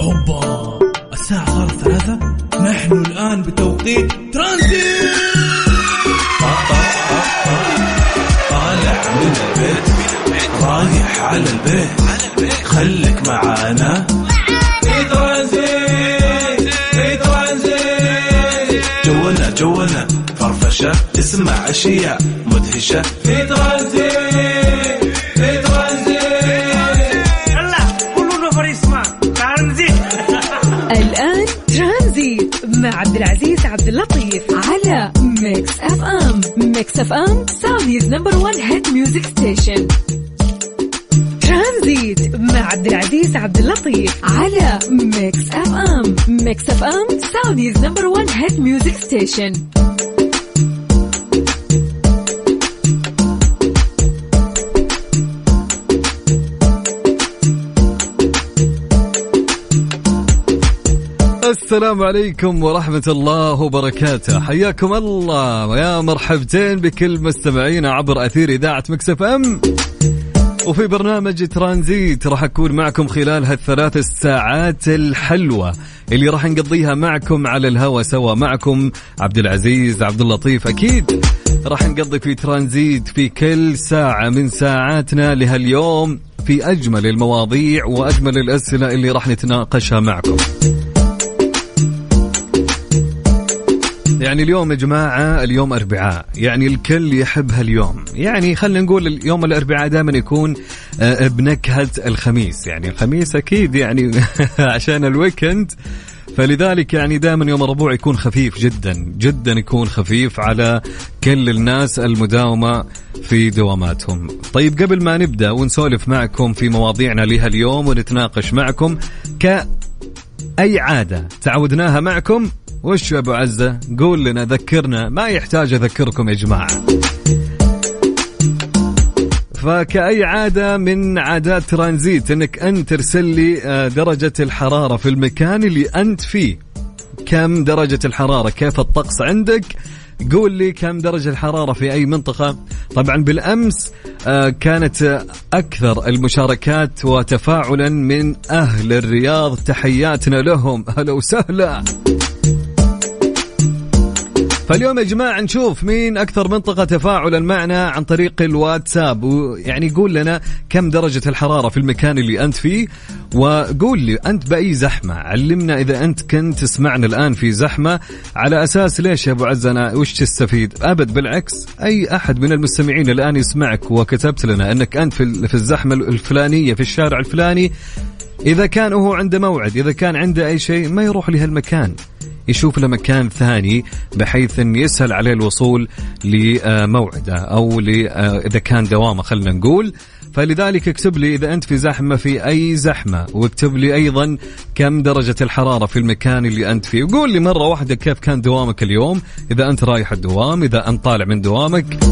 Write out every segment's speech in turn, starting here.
أوبا الساعة صارت ثلاثة. نحن الآن بتوقيت ترانزيت. طالع من البيت رايح على البيت. خليك معانا. في ترانزيت في ترانزيت. جولنا جولنا فرفشة تسمع أشياء مدهشة. في ترانزيت. FM Saudi's number 1 hit music station ترانزيت مع عبد العزيز عبد اللطيف على Mix FM Mix FM Saudi's number 1 hit music station السلام عليكم ورحمة الله وبركاته. حياكم الله. يا مرحبتين بكل مستمعينا عبر أثير إذاعة Mix FM. وفي برنامج ترانزيت راح أكون معكم خلال هالثلاث الساعات الحلوة اللي راح نقضيها معكم على الهوا سوا. معكم عبد العزيز عبد اللطيف. أكيد راح نقضي في ترانزيت في كل ساعة من ساعاتنا لهاليوم في أجمل المواضيع وأجمل الأسئلة اللي راح نتناقشها معكم. يعني اليوم يا جماعة اليوم أربعاء. يعني الكل يحب هاليوم. يعني خلينا نقول اليوم الأربعاء دائما يكون آه، بنكهة الخميس. يعني الخميس أكيد يعني عشان الويكند. فلذلك يعني دائما يوم الربوع يكون خفيف جدا. جدا يكون خفيف على كل الناس المداومة في دواماتهم. طيب قبل ما نبدأ ونسولف معكم في مواضيعنا لها اليوم ونتناقش معكم ك أي عادة تعودناها معكم؟ وش يا أبو عزة؟ قول لنا ذكرنا. ما يحتاج أذكركم يا جماعة. فكأي عادة من عادات ترانزيت إنك أنت ترسل لي آه، درجة الحرارة في المكان اللي أنت فيه. كم درجة الحرارة؟ كيف الطقس عندك؟ قول لي كم درجة الحرارة في أي منطقة. طبعا بالأمس آه، كانت أكثر المشاركات وتفاعلا من أهل الرياض. تحياتنا لهم. هلا وسهلا. فاليوم يا جماعة نشوف مين أكثر منطقة تفاعلا معنا عن طريق الواتساب. ويعني قول لنا كم درجة الحرارة في المكان اللي أنت فيه وقول لي أنت بأي زحمة. علمنا إذا أنت كنت تسمعنا الآن في زحمة على أساس ليش يا أبو عز أنا وش تستفيد؟ أبد بالعكس أي أحد من المستمعين الآن يسمعك وكتبت لنا أنك أنت في في الزحمة الفلانية في الشارع الفلاني إذا كان هو عنده موعد إذا كان عنده أي شيء ما يروح لهالمكان. يشوف له مكان ثاني بحيث إن يسهل عليه الوصول لموعده أو إذا كان دوامه خلينا نقول. فلذلك اكتب لي إذا أنت في زحمة في أي زحمة. واكتب لي أيضا كم درجة الحرارة في المكان اللي أنت فيه. وقول لي مرة واحدة كيف كان دوامك اليوم. إذا أنت رايح الدوام إذا انت طالع من دوامك.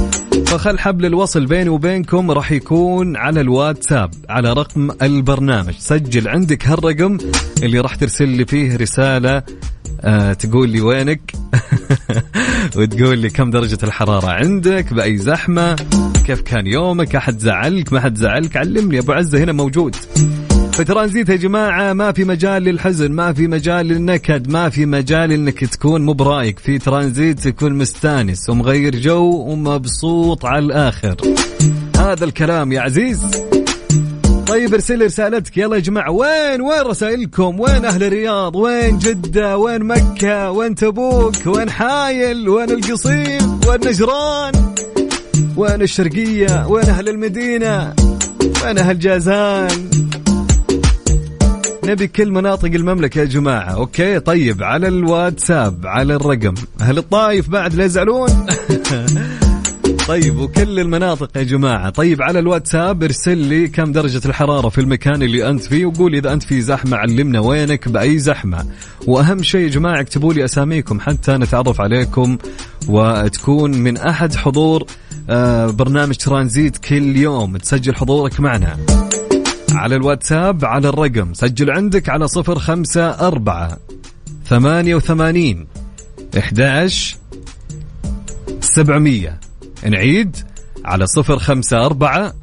فخل حبل الوصل بيني وبينكم راح يكون على الواتساب على رقم البرنامج. سجل عندك هالرقم اللي راح ترسل لي فيه رسالة آه تقول لي وينك؟ وتقول لي كم درجة الحرارة عندك؟ بأي زحمة؟ كيف كان يومك؟ أحد زعلك؟ ما أحد زعلك؟ علمني أبو عزة هنا موجود. فترانزيت يا جماعة ما في مجال للحزن ما في مجال للنكد ما في مجال إنك تكون مو برأيك. في ترانزيت تكون مستانس ومغير جو ومبسوط على الآخر. هذا الكلام يا عزيز. طيب ارسل رسالتك. يلا يا جماعة وين وين رسائلكم؟ وين أهل الرياض؟ وين جدة؟ وين مكة؟ وين تبوك؟ وين حايل؟ وين القصيم وين نجران؟ وين الشرقية؟ وين أهل المدينة؟ وين أهل جازان؟ نبي كل مناطق المملكة يا جماعة. okay طيب على الواتساب على الرقم. أهل الطايف بعد لا يزعلون؟ طيب وكل المناطق يا جماعة. طيب على الواتساب ارسل لي كم درجة الحرارة في المكان اللي أنت فيه وقول إذا أنت في زحمة علمنا وينك بأي زحمة. وأهم شيء يا جماعة اكتبوا لي أساميكم حتى نتعرف عليكم وتكون من أحد حضور آه، برنامج ترانزيت كل يوم. تسجل حضورك معنا. على الواتساب على الرقم. سجل عندك على صفر خمسة أربعة ثمانية وثمانين إحدى سبعمية. نعيد على صفر خمسة أربعة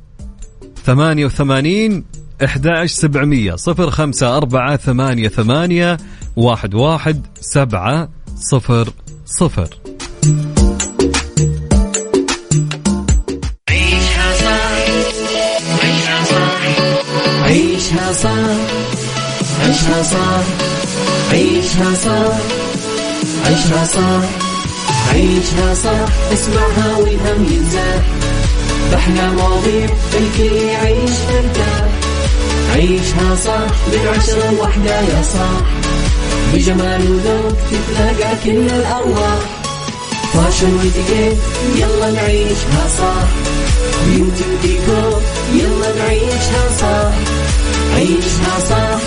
ثمانية وثمانين 11700 صفر خمسة أربعة ثمانية ثمانية واحد واحد سبعة صفر صفر. عيشها عيشها عيشها صح عيشها صح عيشها صح عيشها صح عيشها صح اسمعها والهم ينزاح باحلى مواضيع الكل يعيش مرتاح عيشها صح من عشرة لوحدة يا صاح. بجمال وذوق تتلاقى كل الأرواح. فاشل واتيكيت يلا نعيشها صح. بيوتي وديكور يلا نعيشها صح. عيشها صح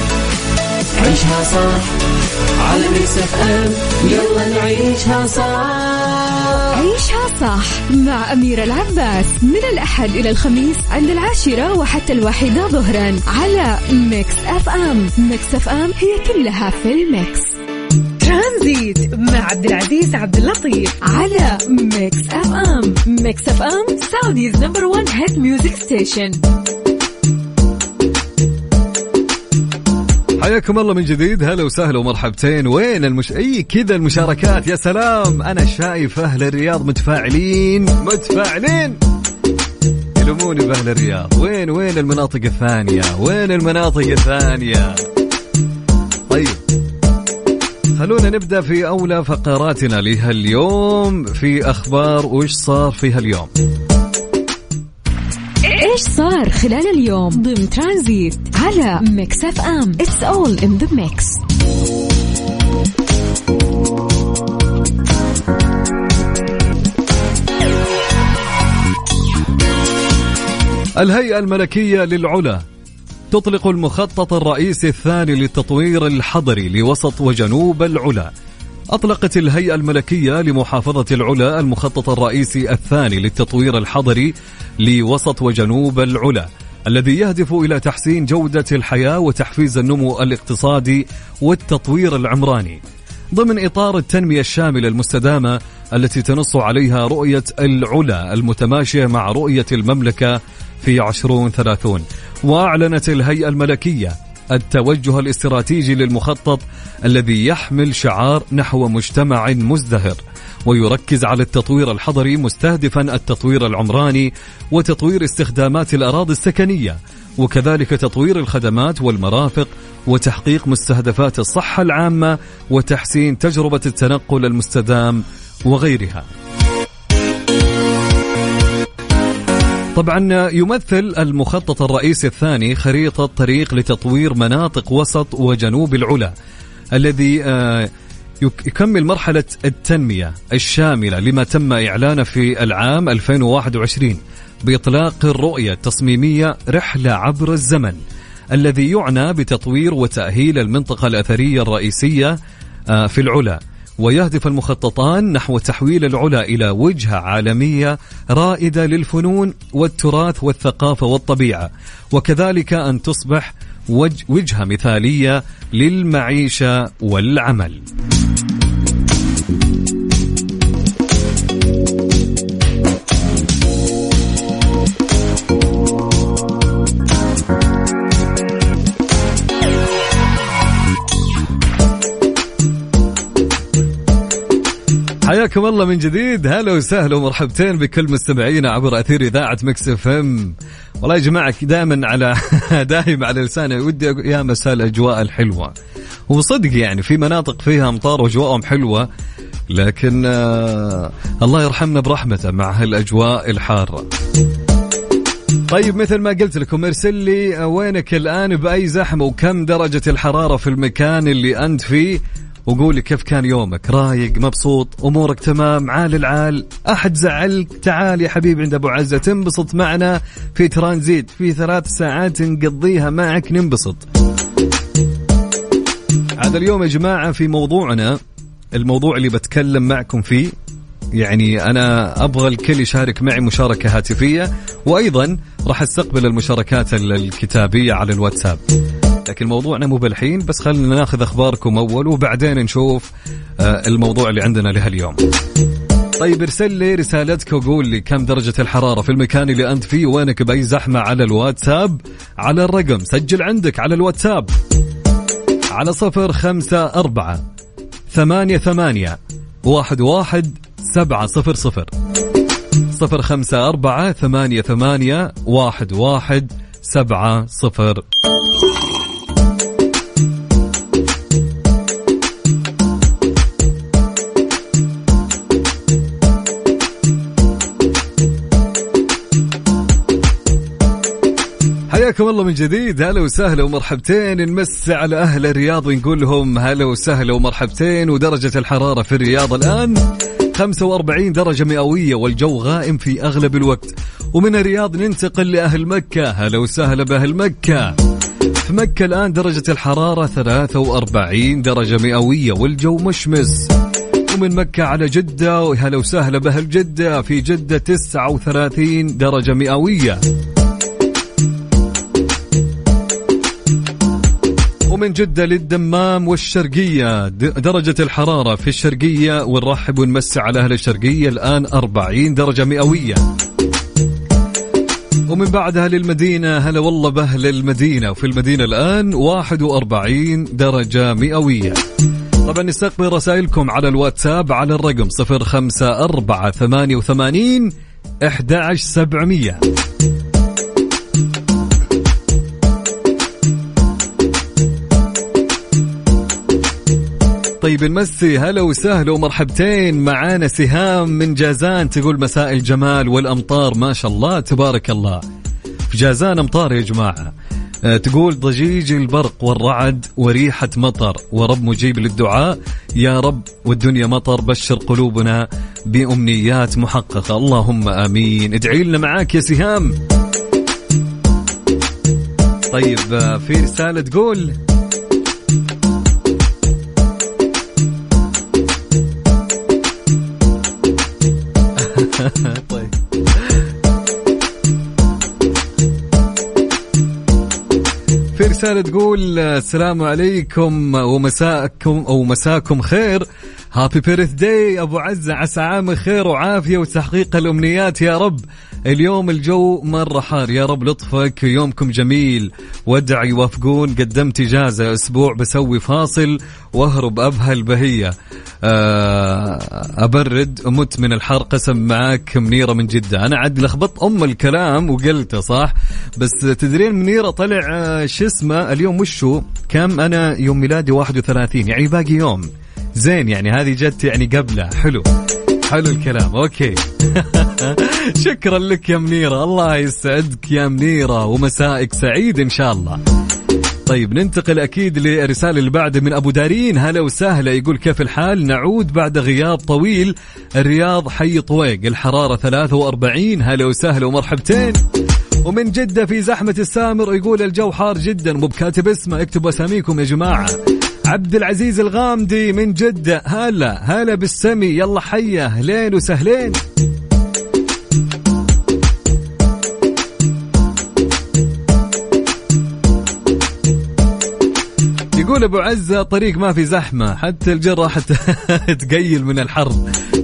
عيشها صح. على ميكس اف أم يلا نعيشها صح. عيشها صح مع أميرة العباس. من الأحد إلى الخميس عند العاشرة وحتى الواحدة ظهرا على Mix FM. Mix FM هي كلها في ال mix. ترانزيت مع عبد العزيز عبد اللطيف على Mix FM. Mix FM Saudi's number 1 hit music station. حياكم الله من جديد. هلا وسهلا ومرحبتين. وين المش أي كذا المشاركات. يا سلام. أنا شايف أهل الرياض متفاعلين. متفاعلين. يلوموني بأهل الرياض. وين وين المناطق الثانية؟ وين المناطق الثانية؟ طيب. خلونا نبدأ في أولى فقراتنا لها اليوم في أخبار وش صار فيها اليوم إيش صار خلال اليوم ضمن ترانزيت على Mix FM؟ It's all in the mix. الهيئة الملكية للعلا. تطلق المخطط الرئيسي الثاني للتطوير الحضري لوسط وجنوب العلا. أطلقت الهيئة الملكية لمحافظة العلا المخطط الرئيسي الثاني للتطوير الحضري لوسط وجنوب العلا الذي يهدف إلى تحسين جودة الحياة وتحفيز النمو الاقتصادي والتطوير العمراني. ضمن إطار التنمية الشاملة المستدامة التي تنص عليها رؤية العلا المتماشية مع رؤية المملكة في عشرون ثلاثون وأعلنت الهيئة الملكية التوجه الاستراتيجي للمخطط الذي يحمل شعار نحو مجتمع مزدهر ويركز على التطوير الحضري مستهدفا التطوير العمراني وتطوير استخدامات الأراضي السكنية وكذلك تطوير الخدمات والمرافق وتحقيق مستهدفات الصحة العامة وتحسين تجربة التنقل المستدام وغيرها. طبعا يمثل المخطط الرئيسي الثاني خريطة طريق لتطوير مناطق وسط وجنوب العلا الذي آه، يك- يكمل مرحلة التنمية الشاملة لما تم إعلانه في العام 2021 بإطلاق الرؤية التصميمية رحلة عبر الزمن الذي يعنى بتطوير وتأهيل المنطقة الأثرية الرئيسية آه، في العلا. ويهدف المخططان نحو تحويل العلا إلى وجهة عالمية رائدة للفنون والتراث والثقافة والطبيعة. وكذلك أن تصبح وج- وجهة مثالية للمعيشة والعمل. حياكم الله من جديد. هلا وسهلا ومرحبتين بكل مستمعينا عبر أثير إذاعة مكس إف إم. والله يا جماعة دائما على دايم على لساني ودي يا مساء الأجواء الحلوة. وصدق يعني في مناطق فيها أمطار وأجواءهم حلوة لكن آه الله يرحمنا برحمته مع هالأجواء الحارة. طيب مثل ما قلت لكم ارسل لي آه، وينك الآن بأي زحمة وكم درجة الحرارة في المكان اللي أنت فيه؟ وقول لي كيف كان يومك؟ رايق مبسوط أمورك تمام عال العال. أحد زعلك؟ تعال يا حبيبي عند أبو عزة تنبسط معنا في ترانزيت في ثلاث ساعات نقضيها معك ننبسط. هذا اليوم يا جماعة في موضوعنا الموضوع اللي بتكلم معكم فيه. يعني أنا أبغى الكل يشارك معي مشاركة هاتفية وأيضا راح أستقبل المشاركات ال- الكتابية على الواتساب. لكن موضوعنا مو بالحين بس خلينا ناخذ أخباركم أول وبعدين نشوف آه، الموضوع اللي عندنا لهاليوم. طيب ارسل لي رسالتك وقول لي كم درجة الحرارة في المكان اللي أنت فيه وينك بأي زحمة على الواتساب. على الرقم سجل عندك على الواتساب. على صفر خمسة أربعة ثمانية ثمانية واحد واحد سبعة صفر صفر. صفر خمسة أربعة ثمانية ثمانية واحد واحد سبعة صفر. حياكم الله من جديد. هلا وسهلا ومرحبتين. نمس على أهل الرياض ونقول لهم هلا وسهلا ومرحبتين. ودرجة الحرارة في الرياض الآن 45 درجة مئوية والجو غائم في أغلب الوقت. ومن الرياض ننتقل لأهل مكة. هلا وسهلا بأهل مكة. في مكة الآن درجة الحرارة 43 درجة مئوية والجو مشمس. ومن مكة على جدة وهلا وسهلا بأهل جدة. في جدة 39 درجة مئوية. ومن جدة للدمام والشرقية درجة الحرارة في الشرقية ونرحب ونمسي على أهل الشرقية الآن 40 درجة مئوية. ومن بعدها للمدينة هلا والله بأهل المدينة وفي المدينة الآن 41 درجة مئوية. طبعا نستقبل رسائلكم على الواتساب على الرقم 05488 11700 طيب نمسي هلا وسهلا ومرحبتين. معانا سهام من جازان. تقول مساء الجمال والأمطار. ما شاء الله تبارك الله. في جازان أمطار يا جماعة. آه، تقول ضجيج البرق والرعد وريحة مطر. ورب مجيب للدعاء. يا رب والدنيا مطر بشر قلوبنا بأمنيات محققة. اللهم آمين. ادعي لنا معاك يا سهام. طيب آه، في رسالة تقول في رسالة تقول السلام عليكم ومساءكم أو مساكم خير. هابي بيرث داي أبو عزة عسى عام خير وعافية وتحقيق الأمنيات يا رب اليوم الجو مرة حار. يا رب لطفك يومكم جميل. وادع يوافقون. قدمت إجازة أسبوع بسوي فاصل وأهرب أبها البهية. آه، أبرد أمت من الحر. قسم معاك منيرة من جدة. أنا عاد لخبطت أم الكلام وقلته صح؟ بس تدرين منيرة طلع آه، شو اسمه؟ اليوم وشو؟ كم؟ أنا يوم ميلادي 31 يعني باقي يوم. زين يعني هذه جت يعني قبله. حلو. حلو الكلام. أوكي. شكرا لك يا منيرة. الله يسعدك يا منيرة. ومسائك سعيد إن شاء الله. طيب ننتقل أكيد للرساله اللي بعد من أبو دارين. هلا وسهلا. يقول كيف الحال؟ نعود بعد غياب طويل الرياض حي طويق. الحرارة 43 هلا وسهلا ومرحبتين. ومن جدة في زحمة السامر يقول الجو حار جدا. مو بكاتب اسمه. اكتبوا أساميكم يا جماعة. عبد العزيز الغامدي من جدة. هلا هلا بالسمي. يلا حيا. اهلين وسهلين. يقول أبو عزة طريق ما في زحمة. حتى الجراح تقيل من الحر.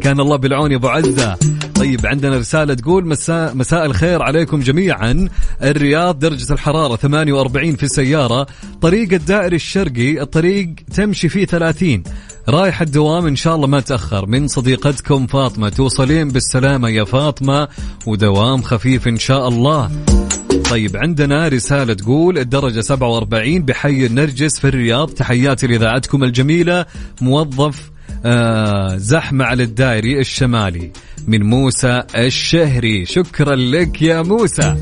كان الله بالعون يا أبو عزة. طيب عندنا رسالة تقول مساء, مساء الخير عليكم جميعا. الرياض درجة الحرارة 48 في السيارة. طريق الدائري الشرقي الطريق تمشي فيه 30 رايح الدوام إن شاء الله ما تأخر. من صديقتكم فاطمة توصلين بالسلامة يا فاطمة. ودوام خفيف إن شاء الله. طيب عندنا رسالة تقول الدرجة 47 بحي النرجس في الرياض. تحياتي لإذاعتكم الجميلة. موظف آه زحمة على الدائري الشمالي من موسى الشهري. شكرا لك يا موسى.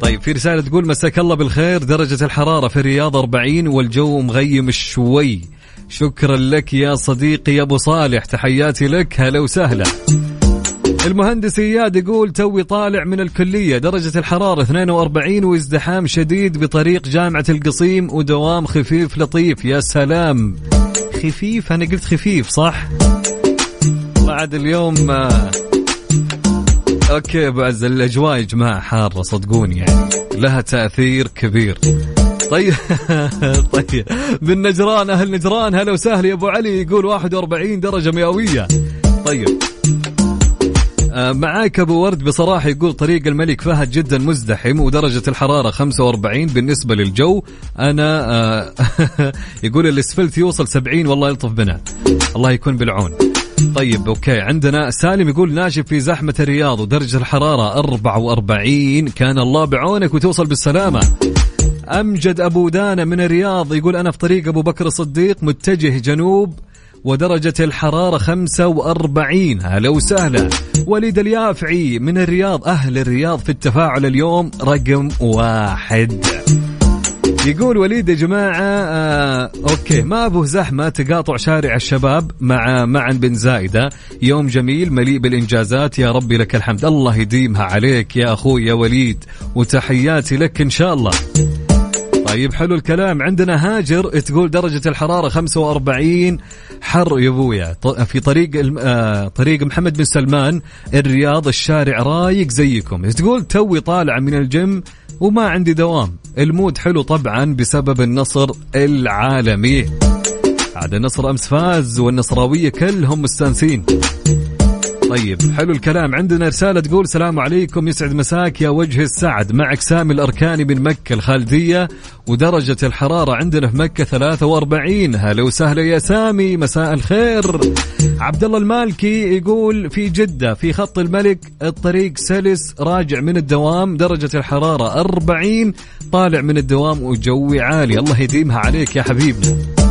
طيب في رسالة تقول مساك الله بالخير درجة الحرارة في الرياض 40 والجو مغيم شوي. شكرا لك يا صديقي يا أبو صالح تحياتي لك هلا وسهلا. المهندس إياد يقول توي طالع من الكلية درجة الحرارة 42 وازدحام شديد بطريق جامعة القصيم ودوام خفيف لطيف يا سلام. خفيف أنا قلت خفيف صح؟ بعد اليوم آه، أوكي ابو عز الأجواء يا جماعة حارة صدقوني يعني لها تأثير كبير. طيب طيب من نجران أهل نجران هلا وسهلا يا أبو علي يقول 41 درجة مئوية. طيب. معاك أبو ورد بصراحة يقول طريق الملك فهد جدا مزدحم ودرجة الحرارة 45 بالنسبة للجو. أنا آه، يقول الإسفلت يوصل 70 والله يلطف بنا الله يكون بالعون. طيب أوكي. عندنا سالم يقول ناشف في زحمة الرياض ودرجة الحرارة 44 كان الله بعونك وتوصل بالسلامة. أمجد أبو دانا من الرياض يقول أنا في طريق أبو بكر الصديق متجه جنوب ودرجة الحرارة 45 هلا وسهلا. وليد اليافعي من الرياض. أهل الرياض في التفاعل اليوم رقم واحد. يقول وليد يا جماعة آه okay ما أبو زحمة تقاطع شارع الشباب مع معا بن زايدة. يوم جميل مليء بالإنجازات. يا ربي لك الحمد. الله يديمها عليك يا أخوي يا وليد. وتحياتي لك إن شاء الله. طيب حلو الكلام. عندنا هاجر تقول درجة الحرارة 45 حر يا أبويا. في طريق آه طريق محمد بن سلمان الرياض الشارع رايق زيكم. تقول؟ توي طالع من الجيم وما عندي دوام. المود حلو طبعا بسبب النصر العالمي. عاد النصر أمس فاز والنصراوية كلهم مستانسين. طيب حلو الكلام. عندنا رسالة تقول السلام عليكم يسعد مساك يا وجه السعد. معك سامي الأركاني من مكة الخالدية ودرجة الحرارة عندنا في مكة 43 هلا وسهلا يا سامي مساء الخير. عبد الله المالكي يقول في جدة في خط الملك الطريق سلس راجع من الدوام درجة الحرارة 40 طالع من الدوام وجوي عالي. الله يديمها عليك يا حبيبنا.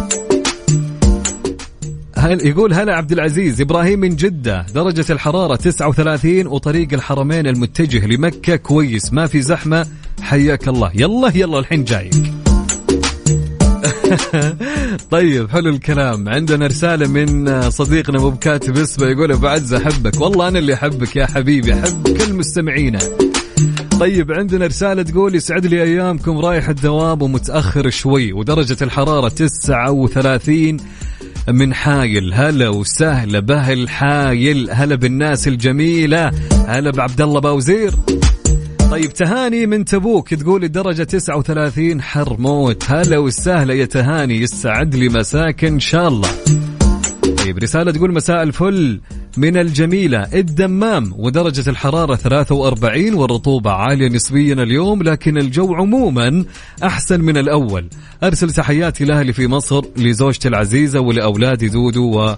هل يقول هلا عبد العزيز إبراهيم من جدة درجة الحرارة 39 وطريق الحرمين المتجه لمكة كويس ما في زحمة حياك الله. يلا يلا الحين جايك. طيب حلو الكلام. عندنا رسالة من صديقنا مو بكاتب اسمه يقول أبو عز أحبك. والله أنا اللي أحبك يا حبيبي أحب كل مستمعينا. طيب عندنا رسالة تقول يسعد لي أيامكم رايح الدوام ومتأخر شوي ودرجة الحرارة 39 من حايل هلا وسهلا بهل حايل هلا بالناس الجميلة هلا بعبد الله باوزير. طيب تهاني من تبوك تقول الدرجة 39 حر موت. هلا وسهلا يا تهاني يسعد لي مساك إن شاء الله. طيب رسالة تقول مساء الفل. من الجميلة الدمام ودرجة الحرارة 43 والرطوبة عالية نسبيا اليوم لكن الجو عموما أحسن من الأول. أرسل تحياتي لأهلي في مصر لزوجتي العزيزة ولأولادي دودو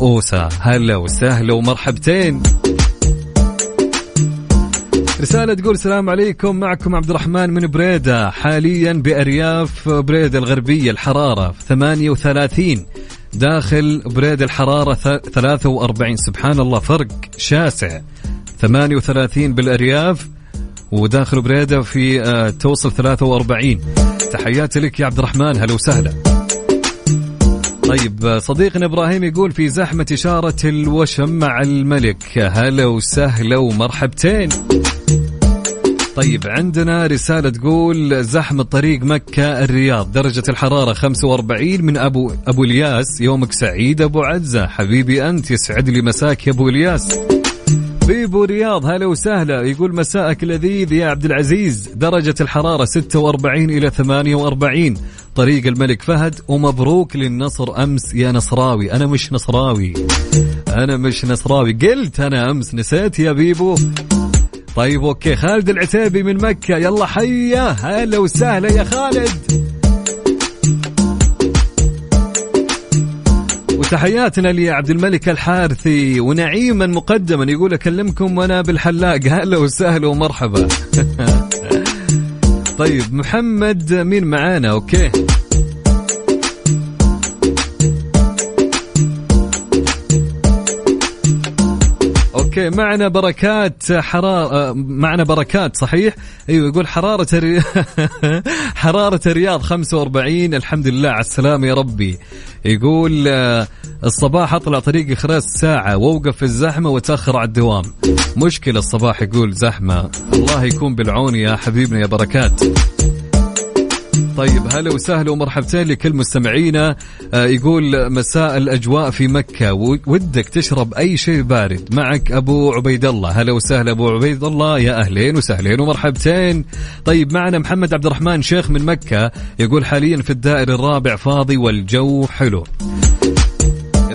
وأوسا. هلا وسهلا ومرحبتين. رسالة تقول السلام عليكم معكم عبد الرحمن من بريدة. حاليا بأرياف بريدة الغربية الحرارة 38 داخل بريدة الحرارة 43 سبحان الله فرق شاسع. 38 بالأرياف وداخل بريدة في آه توصل 43 تحياتي لك يا عبد الرحمن هلا وسهلا. طيب صديقنا إبراهيم يقول في زحمة إشارة الوشم مع الملك هلا وسهلا ومرحبتين. طيب عندنا رسالة تقول زحمة طريق مكة الرياض درجة الحرارة 45 من أبو أبو الياس يومك سعيد أبو عزة حبيبي أنت يسعد لي مساك يا أبو الياس. بيبو رياض هلا وسهلا يقول مساءك لذيذ يا عبد العزيز درجة الحرارة 46 إلى 48 طريق الملك فهد ومبروك للنصر أمس يا نصراوي. أنا مش نصراوي أنا مش نصراوي قلت أنا أمس نسيت يا بيبو. طيب أوكي. خالد العتيبي من مكة. يلا حيا. هلا وسهلا يا خالد. وتحياتنا لعبد الملك الحارثي ونعيما مقدما. يقول أكلمكم وأنا بالحلاق. هلا وسهلا ومرحبا. طيب محمد مين معانا؟ okay. okay معنا بركات حرارة معنا بركات صحيح؟ أيوه يقول حرارة. حرارة الرياض 45 الحمد لله على السلامة يا ربي. يقول آه، الصباح أطلع طريقي خلال ساعة وأوقف في الزحمة وأتأخر على الدوام. مشكلة الصباح يقول زحمة. الله يكون بالعون يا حبيبنا يا بركات. طيب هلا وسهلا ومرحبتين لكل مستمعينا. آه يقول مساء الأجواء في مكة ودك تشرب أي شيء بارد. معك أبو عبيد الله. هلا وسهلا أبو عبيد الله. يا أهلين وسهلين ومرحبتين. طيب معنا محمد عبد الرحمن شيخ من مكة يقول حاليا في الدائر الرابع فاضي والجو حلو.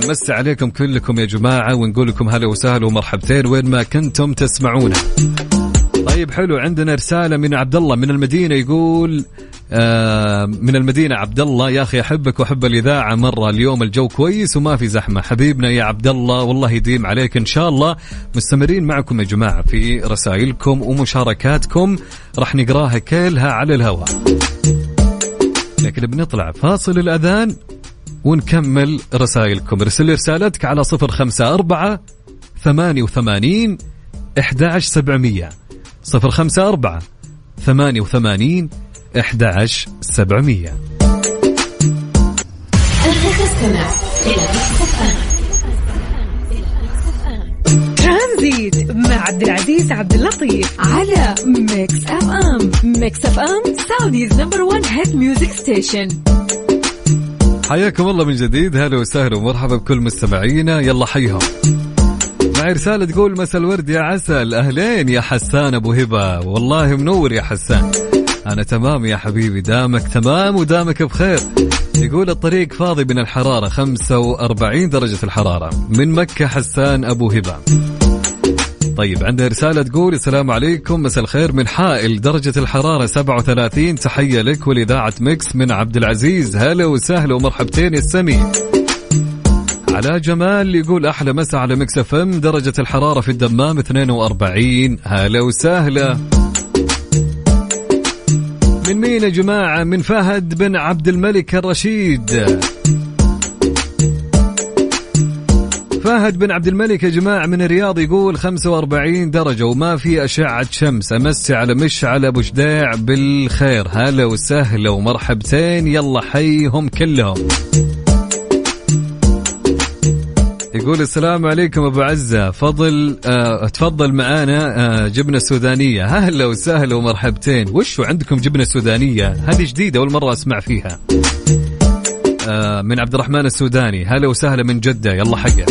نمسي عليكم كلكم يا جماعة ونقول لكم هلا وسهلا ومرحبتين وين ما كنتم تسمعونا. طيب حلو عندنا رسالة من عبد الله من المدينة يقول من المدينة عبد الله يا أخي أحبك وأحب الإذاعة مرة اليوم الجو كويس وما في زحمة. حبيبنا يا عبد الله والله يديم عليك إن شاء الله. مستمرين معكم يا جماعة في رسائلكم ومشاركاتكم. راح نقراها كلها على الهواء. لكن بنطلع فاصل الأذان ونكمل رسائلكم. ارسل رسالتك على صفر خمسة أربعة ثمانية وثمانين إحدى سبعمية. صفر خمسة أربعة ثمانية وثمانين إحدى سبعمية. ترانزيت مع عبد العزيز عبد اللطيف على Mix FM. Mix FM Saudi's number 1 hit music station. حياكم الله من جديد هلا وسهلا ومرحبا بكل مستمعينا يلا حيهم. مع رسالة تقول مساء الورد يا عسل أهلين يا حسان أبو هبة. والله منور يا حسان. أنا تمام يا حبيبي دامك تمام ودامك بخير. يقول الطريق فاضي من الحرارة 45 درجة الحرارة من مكة حسان أبو هبة. طيب عندنا رسالة تقول السلام عليكم مساء الخير. من حائل درجة الحرارة 37 تحية لك ولإذاعة Mix من عبد العزيز. هلا وسهلا ومرحبتين يا السمي على جمال يقول أحلى مساء على Mix FM درجة الحرارة في الدمام 42 هلا وسهلا. من مين يا جماعة؟ من فهد بن عبد الملك الرشيد. فهد بن عبد الملك يا جماعة من الرياض يقول 45 درجة وما في أشعة شمس. أمسي على مشعل أبو شديع بالخير. هلا وسهلا ومرحبتين. يلا حيهم كلهم. يقول السلام عليكم أبو عزة. فضل آه تفضل معانا آه جبنة سودانية. أهلا وسهلا ومرحبتين. وشو عندكم جبنة سودانية؟ هذه جديدة أول مرة أسمع فيها. آه من عبد الرحمن السوداني. هلا وسهلا من جدة. يلا حقه.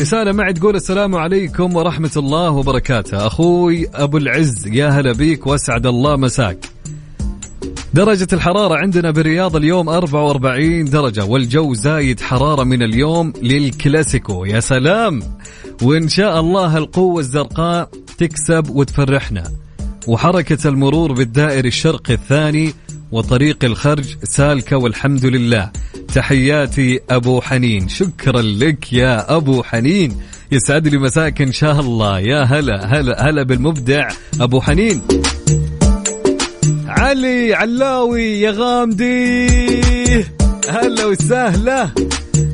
رسالة معي تقول السلام عليكم ورحمة الله وبركاته. أخوي أبو العز يا هلا بيك وأسعد الله مساك. درجة الحرارة عندنا بالرياض اليوم 44 درجة والجو زايد حرارة من اليوم للكلاسيكو. يا سلام! وإن شاء الله القوة الزرقاء تكسب وتفرحنا. وحركة المرور بالدائر الشرقي الثاني وطريق الخرج سالكة والحمد لله. تحياتي أبو حنين. شكرا لك يا أبو حنين. يسعد لي مساك إن شاء الله. يا هلا هلا هلا بالمبدع أبو حنين. علي علاوي يا غامدي. هلا وسهلا.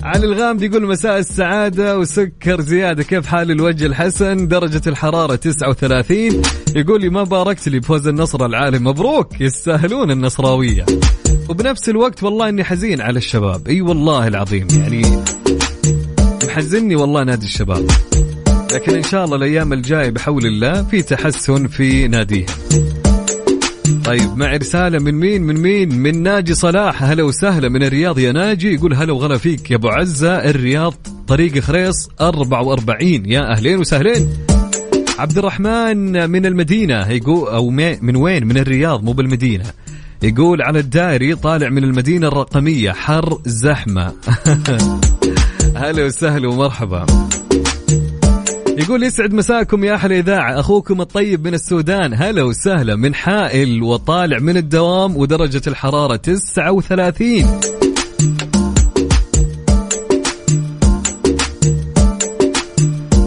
علي الغامدي يقول مساء السعادة وسكر زيادة. كيف حال الوجه الحسن؟ درجة الحرارة 39 يقول لي ما باركت لي بفوز النصر العالم مبروك. يستاهلون النصراوية. وبنفس الوقت والله إني حزين على الشباب. إي والله العظيم. يعني محزني والله نادي الشباب. لكن إن شاء الله الأيام الجاية بحول الله في تحسن في ناديهم. طيب مع رسالة من مين؟ من مين؟ من ناجي صلاح. هلا وسهلا من الرياض. يا ناجي يقول هلا وغلا فيك يا أبو عزة. الرياض طريق خريص 44 يا أهلين وسهلين. عبد الرحمن من المدينة يقول أو من وين؟ من الرياض مو بالمدينة. يقول على الدائري طالع من المدينة الرقمية حر زحمة. هلا وسهلا ومرحبا. يقول يسعد مساكم يا أحلى إذاعة. أخوكم الطيب من السودان. هلا وسهلا. من حائل وطالع من الدوام ودرجة الحرارة 39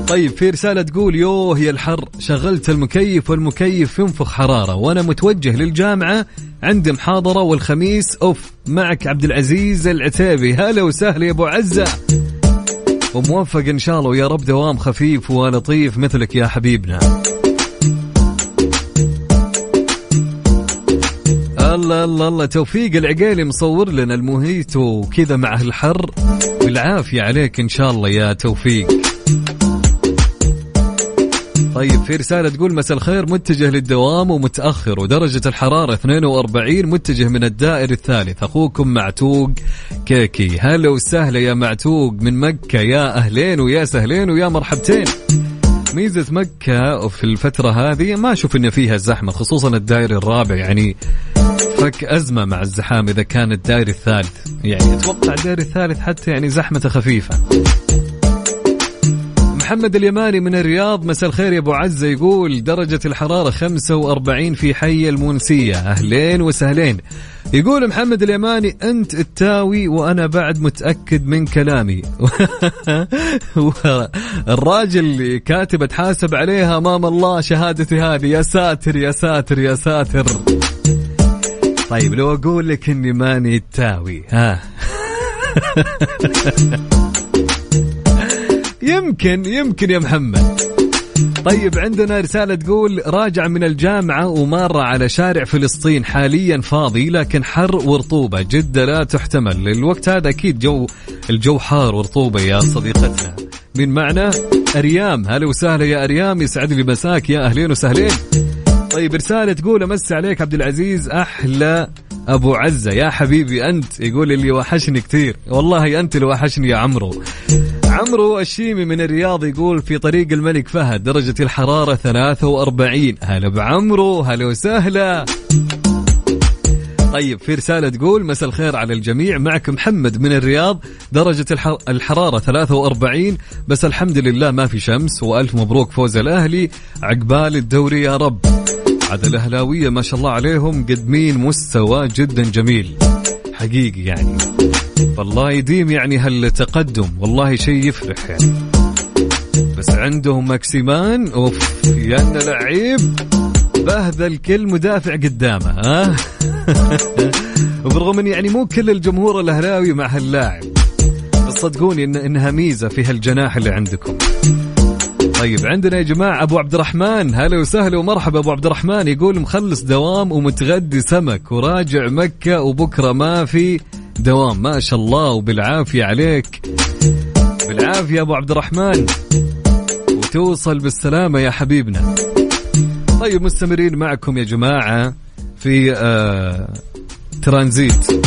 طيب في رسالة تقول يوه يا الحر شغلت المكيف والمكيف ينفخ حرارة وأنا متوجه للجامعة عندي محاضرة والخميس. أوف معك عبد العزيز العتيبي. هلا وسهلا يا أبو عزة. وموفق إن شاء الله ويا رب دوام خفيف ولطيف مثلك يا حبيبنا. الله الله الله توفيق العقيلي مصور لنا الموهيتو كذا مع الحر بالعافية عليك إن شاء الله يا توفيق. طيب في رسالة تقول مساء الخير متجه للدوام ومتأخر ودرجة الحرارة 42 متجه من الدائر الثالث. أخوكم معتوق كيكي. هلا وسهلا يا معتوق من مكة. يا أهلين ويا سهلين ويا مرحبتين. ميزة مكة في الفترة هذه ما أشوف إن فيها زحمة خصوصا الدائري الرابع. يعني فك أزمة مع الزحام إذا كان الدائري الثالث. يعني أتوقع الدائري الثالث حتى يعني زحمته خفيفة. محمد اليماني من الرياض. مساء الخير يا أبو عزة. يقول درجة الحرارة 45 في حي المونسية. أهلين وسهلين. يقول محمد اليماني أنت التاوي وأنا بعد متأكد من كلامي. الراجل كاتب أتحاسب عليها أمام الله شهادتي هذه. يا ساتر يا ساتر يا ساتر. طيب لو أقول لك إني ماني التاوي ها. يمكن يمكن يا محمد. طيب عندنا رسالة تقول راجع من الجامعة ومارة على شارع فلسطين حاليا فاضي لكن حر ورطوبة جدة لا تحتمل. الوقت هذا أكيد جو الجو حار ورطوبة يا صديقتنا. من معنا أريام. هلا وسهلا يا أريام يسعد لي مساك يا أهلين وسهلين. طيب رسالة تقول أمسي عليك عبد العزيز أحلى أبو عزة يا حبيبي أنت يقول اللي وحشني كثير والله أنت اللي وحشني يا عمرو. عمرو الشيمي من الرياض يقول في طريق الملك فهد درجة الحرارة 43 هلا بعمرو هلا وسهلا. طيب في رسالة تقول مساء الخير على الجميع معك محمد من الرياض درجة الحرارة 43 بس الحمد لله ما في شمس وألف مبروك فوز الأهلي. عقبال الدوري يا رب. عاد الأهلاوية ما شاء الله عليهم قدمين مستوى جدا جميل. حقيقي يعني. والله يديم يعني هالتقدم. والله شيء يفرح يعني. بس عندهم ماكسيمان أوف يا لعيب بهذل كل مدافع قدامه ها؟ وبرغم ان يعني مو كل الجمهور الأهلاوي مع هاللاعب. بس صدقوني إن إنها ميزة في هالجناح اللي عندكم. طيب عندنا يا جماعة أبو عبد الرحمن. هلا وسهلا ومرحبا أبو عبد الرحمن. يقول مخلص دوام ومتغدي سمك وراجع مكة وبكرة ما في دوام. ما شاء الله وبالعافية عليك. بالعافية أبو عبد الرحمن. وتوصل بالسلامة يا حبيبنا. طيب مستمرين معكم يا جماعة في آه ترانزيت.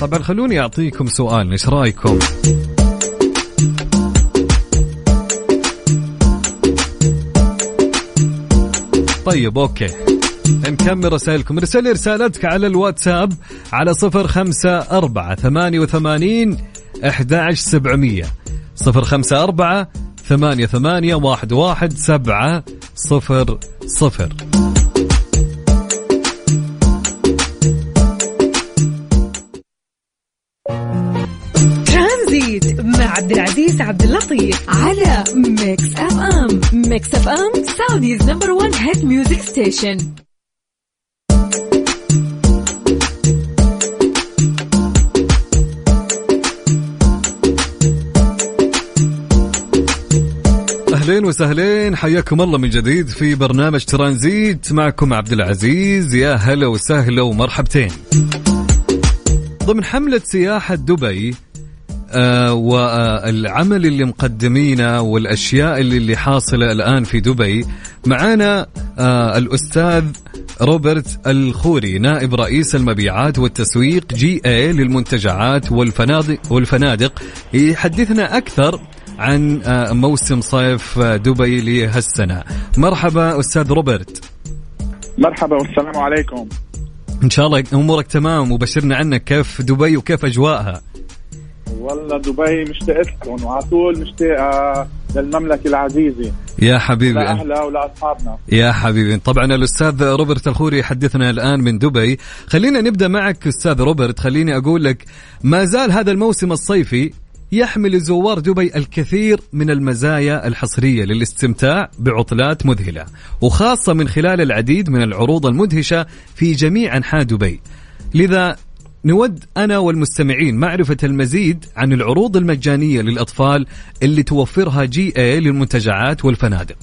طبعا خلوني أعطيكم سؤال إيش رأيكم؟ طيب أوكي. نكمل رسائلكم. ارسل رسالتك على الواتساب على صفر خمسة أربعة ثمانية وثمانين أحد سبعمية. صفر خمسة أربعة ثمانية ثمانية واحد واحد سبعة صفر صفر. عبد العزيز عبد اللطيف على Mix FM Mix FM Saudi's number 1 hit music station أهلين وسهلين حياكم الله من جديد في برنامج ترانزيت معكم عبد العزيز. يا هلا وسهلا ومرحبتين. ضمن حملة سياحة دبي آه والعمل اللي مقدمينه والأشياء اللي, اللي حاصلة الآن في دبي. معانا آه الأستاذ روبرت الخوري نائب رئيس المبيعات والتسويق جي اي للمنتجعات والفنادق والفنادق. يحدثنا أكثر عن آه موسم صيف دبي لهالسنة. مرحبا أستاذ روبرت. مرحبا والسلام عليكم. إن شاء الله أمورك تمام وبشرنا عنك كيف دبي وكيف أجواءها. والله دبي مشتاقت لكم وعلى طول مشتاقة للمملكة العزيزة. يا حبيبي لأهلها ولأصحابنا يا حبيبي طبعا الأستاذ روبرت الخوري يحدثنا الآن من دبي. خلينا نبدأ معك أستاذ روبرت. خليني أقول لك ما زال هذا الموسم الصيفي يحمل زوار دبي الكثير من المزايا الحصرية للاستمتاع بعطلات مذهلة وخاصة من خلال العديد من العروض المدهشة في جميع أنحاء دبي. لذا نود أنا والمستمعين معرفة المزيد عن العروض المجانية للأطفال اللي توفرها JA للمنتجعات والفنادق.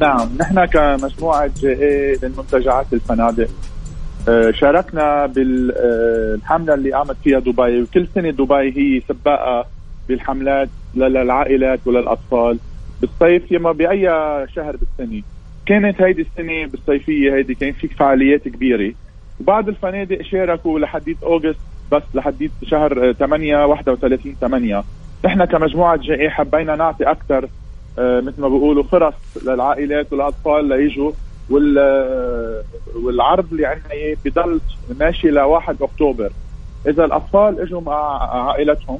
نعم نحن كمجموعة JA للمنتجعات الفنادق شاركنا بالحملة اللي قامت فيها دبي وكل سنة دبي هي سباقة بالحملات للعائلات وللأطفال بالصيف يما بأي شهر بالسنة. كانت هيدي السنة بالصيفية هيدي كان في فعاليات كبيرة. وبعض الفنادق شاركوا لحديت أوغست بس لحديت شهر 8 31 8 نحن كمجموعة جي اي حبينا نعطي أكثر آه، مثل ما بيقولوا فرص للعائلات والأطفال ليجوا. وال آه، والعرض اللي عندنا إياه بضل ماشي ل 1 أكتوبر. إذا الأطفال إجوا مع عائلتهم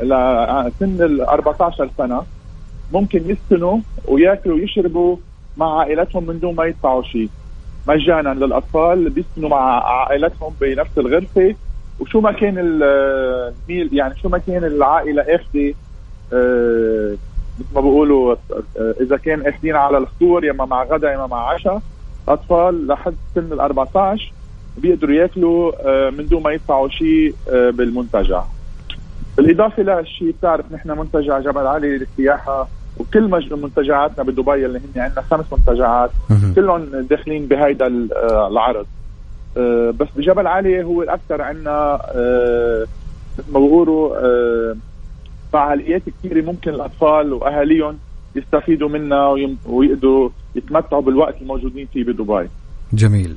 لسن ال 14 سنة ممكن يسكنوا ويأكلوا ويشربوا مع عائلتهم من دون ما يدفعوا شيء. مجانا للأطفال بيسكنوا مع عائلتهم بنفس الغرفة. وشو ما كان الميل يعني شو ما كان العائلة اخذه آه، مثل ما بيقولوا آه، إذا كان اخذين على الفطور يا مع غدا يا مع عشاء أطفال لحد سن ال 14 بيقدروا يأكلوا آه، من دون ما يدفعوا شيء بالمنتجع. بالإضافة لهالشيء بتعرف نحن منتجع جبل علي للسياحة. وكل منتجعاتنا بدبي اللي هن عندنا خمس منتجعات كلهم داخلين بهيدا العرض. آه، بس بجبل علي هو الأكثر عندنا آه، مثل ما بيقولوا آه، فعاليات كثيرة ممكن الأطفال وأهاليهم يستفيدوا منها ويقدروا يتمتعوا بالوقت الموجودين فيه بدبي. جميل.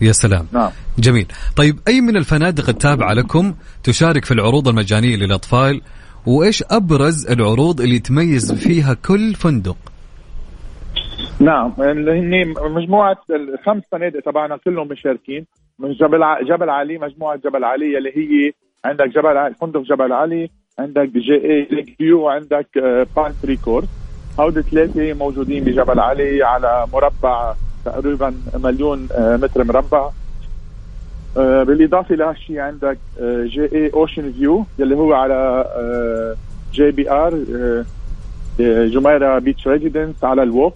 يا سلام. نعم. جميل. طيب أي من الفنادق التابعة لكم تشارك في العروض المجانية للأطفال وإيش أبرز العروض اللي يتميز فيها كل فندق؟ نعم اللي هن مجموعة الخمس فنادق تبعنا كلهم مشاركين. من جبل. جبل علي مجموعة جبل علي اللي هي عندك جبل علي فندق جبل علي عندك JA Lake View وعندك Palm Tree Court هودي ثلاثة موجودين بجبل علي على مربع تقريبا مليون آه، متر مربع. آه، بالإضافة لهالشيء عندك JA Ocean View اللي هو على JBR Jumeirah Beach Residence على ال Walk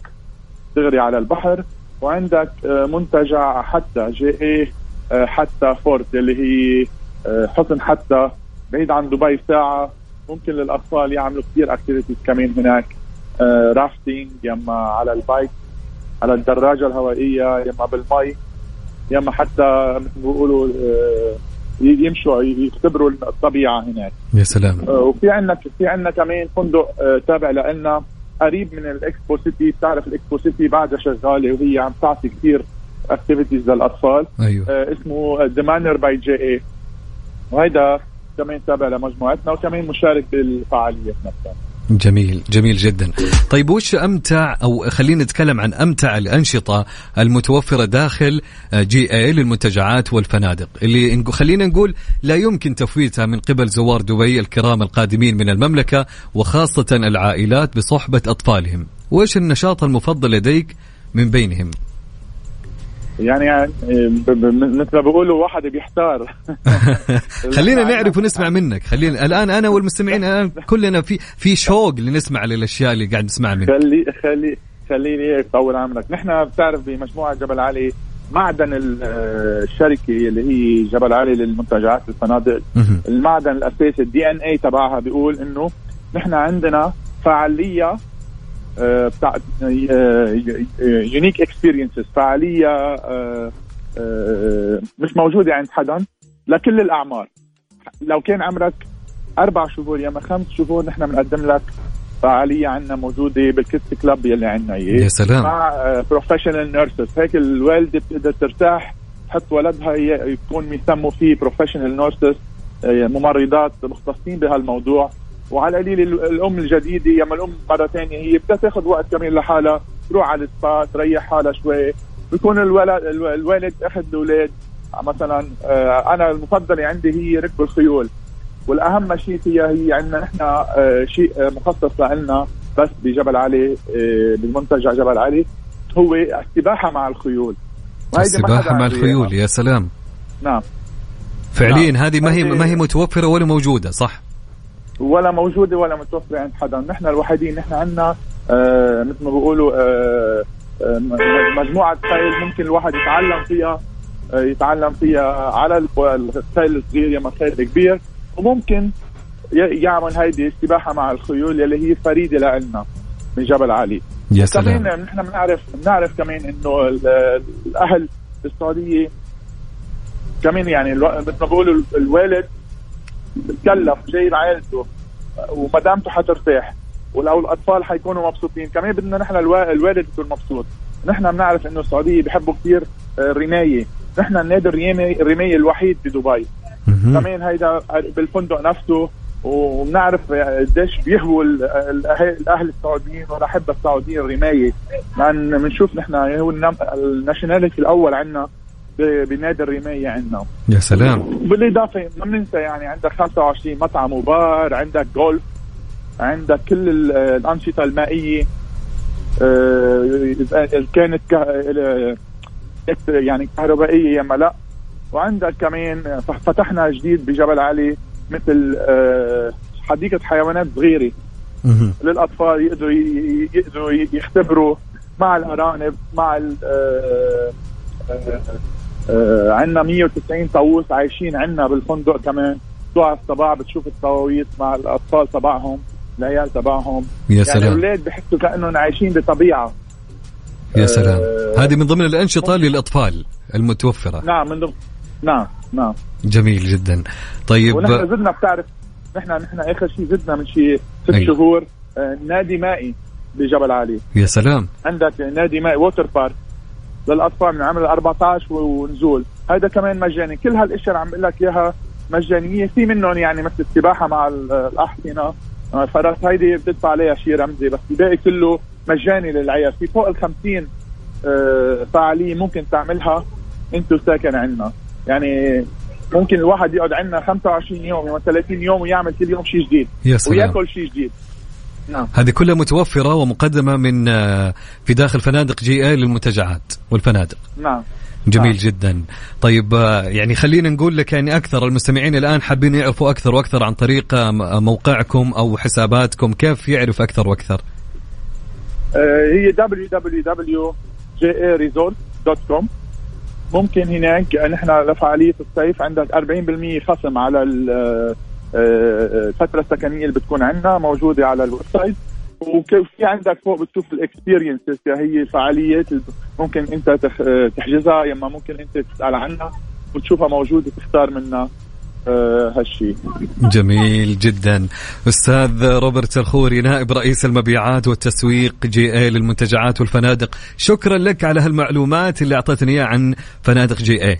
دغري على البحر. وعندك آه، منتجع حتى JA آه، حتى Fort اللي هي آه، حصن حتى بعيد عن دبي ساعة. ممكن للأطفال يعملوا كثير activities كمان هناك. rafting يما على ال bike على الدراجة الهوائية يما بالمي. يما حتى مثل ما بيقولوا يمشوا يختبروا الطبيعة هناك. يا سلام. وفي عندنا في عندنا كمان فندق تابع لنا قريب من ال Expo City. بتعرف ال Expo City بعدها شغالة وهي عم تعطي كثير activities للأطفال. آه اسمه The Manor by JA وهيدا كمان تابع لمجموعتنا وكمان مشارك بالفعالية. نفسها جميل جميل جدا. طيب وش أمتع أو خلينا نتكلم عن أمتع الأنشطة المتوفرة داخل جي اي للمنتجعات والفنادق؟ اللي خلينا نقول لا يمكن تفويتها من قبل زوار دبي الكرام القادمين من المملكة وخاصة العائلات بصحبة أطفالهم. وش النشاط المفضل لديك من بينهم؟ يعني مثل ما بيقولوا واحد بيحتار. خلينا نعرف ونسمع منك. خلينا الآن أنا والمستمعين الآن كلنا في في شوق لنسمع للأشياء اللي قاعد نسمع منك. خلي خلي خليني أطول عمرك. نحن بتعرف بمجموعة جبل علي معدن الشركة اللي هي جبل علي للمنتجعات الفنادق. المعدن الأساسي الدي ان اي تبعها بيقول إنه نحن عندنا فعالية بتاع unique experiences فعالية آه، آه، مش موجودة عند حدا لكل الأعمار. لو كان عمرك أربع شهور يا خمس شهور نحن بنقدم لك فعالية عندنا موجودة بال kids club يلي عندنا إياه. يا سلام. مع professional nurses هيك الوالدة بتقدر ترتاح تحط ولدها يكون بيسموا فيه professional nurses ممرضات مختصين بهالموضوع. وعلى القليل الأم الجديدة يما الأم مرة ثانية هي بدها تاخذ وقت كمان لحالها تروح على السبا تريح حالها شوي. بيكون الولد الوالد أخذ الأولاد. مثلا آه، أنا المفضلة عندي هي ركب الخيول. والأهم شيء فيها هي عندنا نحن آه، شيء مخصص لنا بس بجبل علي آه، بالمنتجع جبل علي هو السباحة مع الخيول. السباحة مع الخيول يا سلام. نعم. فعليا نعم. هذه ما هي ما هي متوفرة ولا موجودة صح؟ ولا موجودة ولا متوفرة عند حدا. نحن الوحيدين نحن عندنا آه مثل ما بيقولوا آه آه مجموعة خيل ممكن الواحد يتعلم فيها آه يتعلم فيها على الخيل الصغير يا الخيل الكبير. وممكن يعمل هيدي السباحه مع الخيول اللي هي فريدة لنا من جبل علي. يا سلام. كمان نحن بنعرف بنعرف كمان إنه الأهل بالسعوديه كمان يعني مثل ما بقولوا الوالد بتكلف جايب عائلته ومدامته حترتاح ولو الأطفال حيكونوا مبسوطين. كمان بدنا نحن الوا- الوالد يكون مبسوط. نحن بنعرف إنه السعودية بيحبوا كثير آه، الرمايه نحن النادي الرماية الرماية الوحيد بدبي. كمان هيدا بالفندق نفسه وبنعرف قديش بيهووا الأهل السعوديين والاحبه السعوديين الرماية. لأن بنشوف نحن هو الناشوناليتي الأول عندنا بنادي الرماية عندنا يا سلام. بالإضافة ما بننسى يعني عندك 25 مطعم وبار عندك جولف عندك كل ال- الأنشطة المائية. آه، اذا كانت كه- يعني كهربائية يما لا وعندك كمان فتحنا جديد بجبل علي مثل آه، حديقة حيوانات صغيرة. للأطفال يقدروا يقدروا يختبروا مع الأرانب مع آه، آه، آه، عندنا 190 طاووس عايشين عندنا بالفندق كمان. تقع الصباح بتشوف الطواويس مع الأطفال تبعهم العيال تبعهم. يا يعني سلام. الأولاد بحسوا كأنهم عايشين بطبيعة. يا سلام. آه، هذه من ضمن الأنشطة للأطفال المتوفرة. نعم من ضمن نعم نعم. جميل جدا. طيب ونحن زدنا بتعرف نحن نحن آخر شيء زدنا من شيء ست أيوة. شهور آه، نادي مائي بجبل علي. يا سلام. عندك نادي مائي ووتر بارك للأطفال من عمر 14 ونزول. هذا كمان مجاني. كل هالاشياء اللي عم بقول لك إياها مجانية. في منهم يعني مثل السباحة مع ال- الأحصنة. آه، فرس هيدي بتدفع عليها شيء رمزي بس الباقي كله مجاني للعيال. في فوق ال 50 آه، فعالية ممكن تعملها انت ساكن عندنا. يعني ممكن الواحد يقعد عندنا 25 يوم يوم 30 يوم ويعمل كل يوم شيء جديد. يا سلام. وياكل شيء جديد. نعم. هذه كلها متوفرة ومقدمة من آه، في داخل فنادق جي اي للمنتجعات والفنادق. نعم. جميل نعم. جدا. طيب آه، يعني خلينا نقول لك يعني أكثر المستمعين الآن حابين يعرفوا أكثر وأكثر عن طريق آه، موقعكم أو حساباتكم. كيف يعرف أكثر وأكثر؟ آه، هي www.jaresort.com ممكن هناك نحن لفعاليه الصيف عندك 40% خصم على آه، آه، الفترة السكنيه اللي بتكون عندنا موجودة على ال website وفي عندك فوق بتشوف ال experiences هي الفعاليات اللي ممكن أنت تحجزها يا إما ممكن أنت تسأل عنها وتشوفها موجودة تختار منها آه، هالشيء جميل جدا. أستاذ روبرت الخوري نائب رئيس المبيعات والتسويق JA للمنتجعات والفنادق. شكرا لك على هالمعلومات اللي أعطيتني إياها عن فنادق JA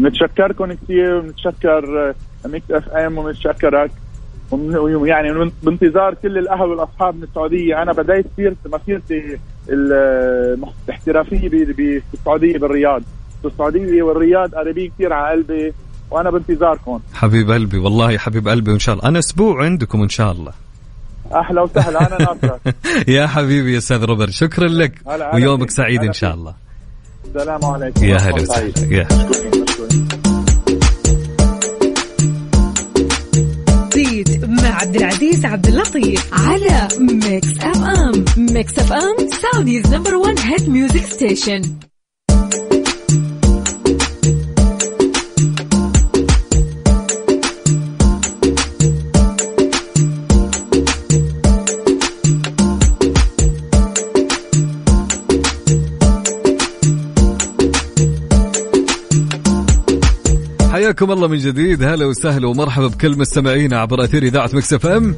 نتشكركم كثير ونتشكر Mix FM ونتشكرك ومن- يعني من- بانتظار كل الأهل والأصحاب من السعودية. أنا بديت سيرت مسيرتي ال- الاحترافيه ب- ب- في السعودية بالرياض. السعودية والرياض قريبين كثير على قلبي وأنا بانتظاركم. حبيب قلبي والله حبيب قلبي وإن شاء الله. أنا أسبوع عندكم إن شاء الله. أهلا وسهلا أنا ناصرك. يا حبيبي يا أستاذ روبرت شكرا لك. ويومك. سعيد إن شاء. الله. السلام عليكم. يا هلا وسهلا. يا مع عبد العزيز عبد اللطيف على Mix FM Mix FM Saudi's number 1 hit music station حياكم الله من جديد. هلا وسهلا ومرحبا بكل مستمعينا عبر أثير إذاعة Mix FM.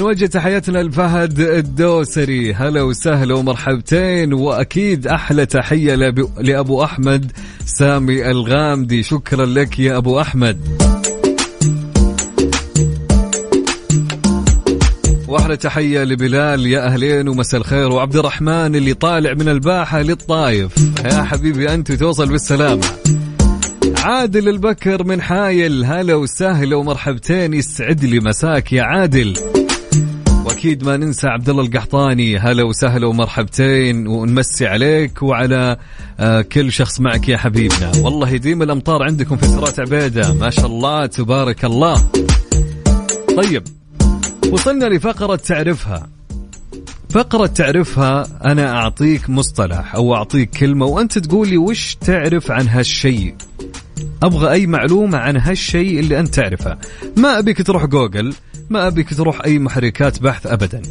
نوجه تحياتنا لفهد الدوسري. هلا وسهلا ومرحبتين. وأكيد أحلى تحية لابو أحمد سامي الغامدي. شكرا لك يا أبو أحمد. وأحلى تحية لبلال يا أهلين ومساء الخير. وعبد الرحمن اللي طالع من الباحة للطايف. يا حبيبي أنت توصل بالسلامة. عادل البكر من حايل. هلا وسهلا ومرحبتين. يسعد لي مساك يا عادل. وأكيد ما ننسى عبد الله القحطاني. هلا وسهلا ومرحبتين. ونمسي عليك وعلى آه كل شخص معك يا حبيبنا. والله يديم الأمطار عندكم في سرات عبيدة. ما شاء الله تبارك الله. طيب وصلنا لفقرة تعرفها. فقرة تعرفها أنا أعطيك مصطلح أو أعطيك كلمة وأنت تقول لي وش تعرف عن هالشيء؟ أبغى أي معلومة عن هالشيء اللي أنت تعرفه. ما أبيك تروح جوجل ما أبيك تروح أي محركات بحث ابدا.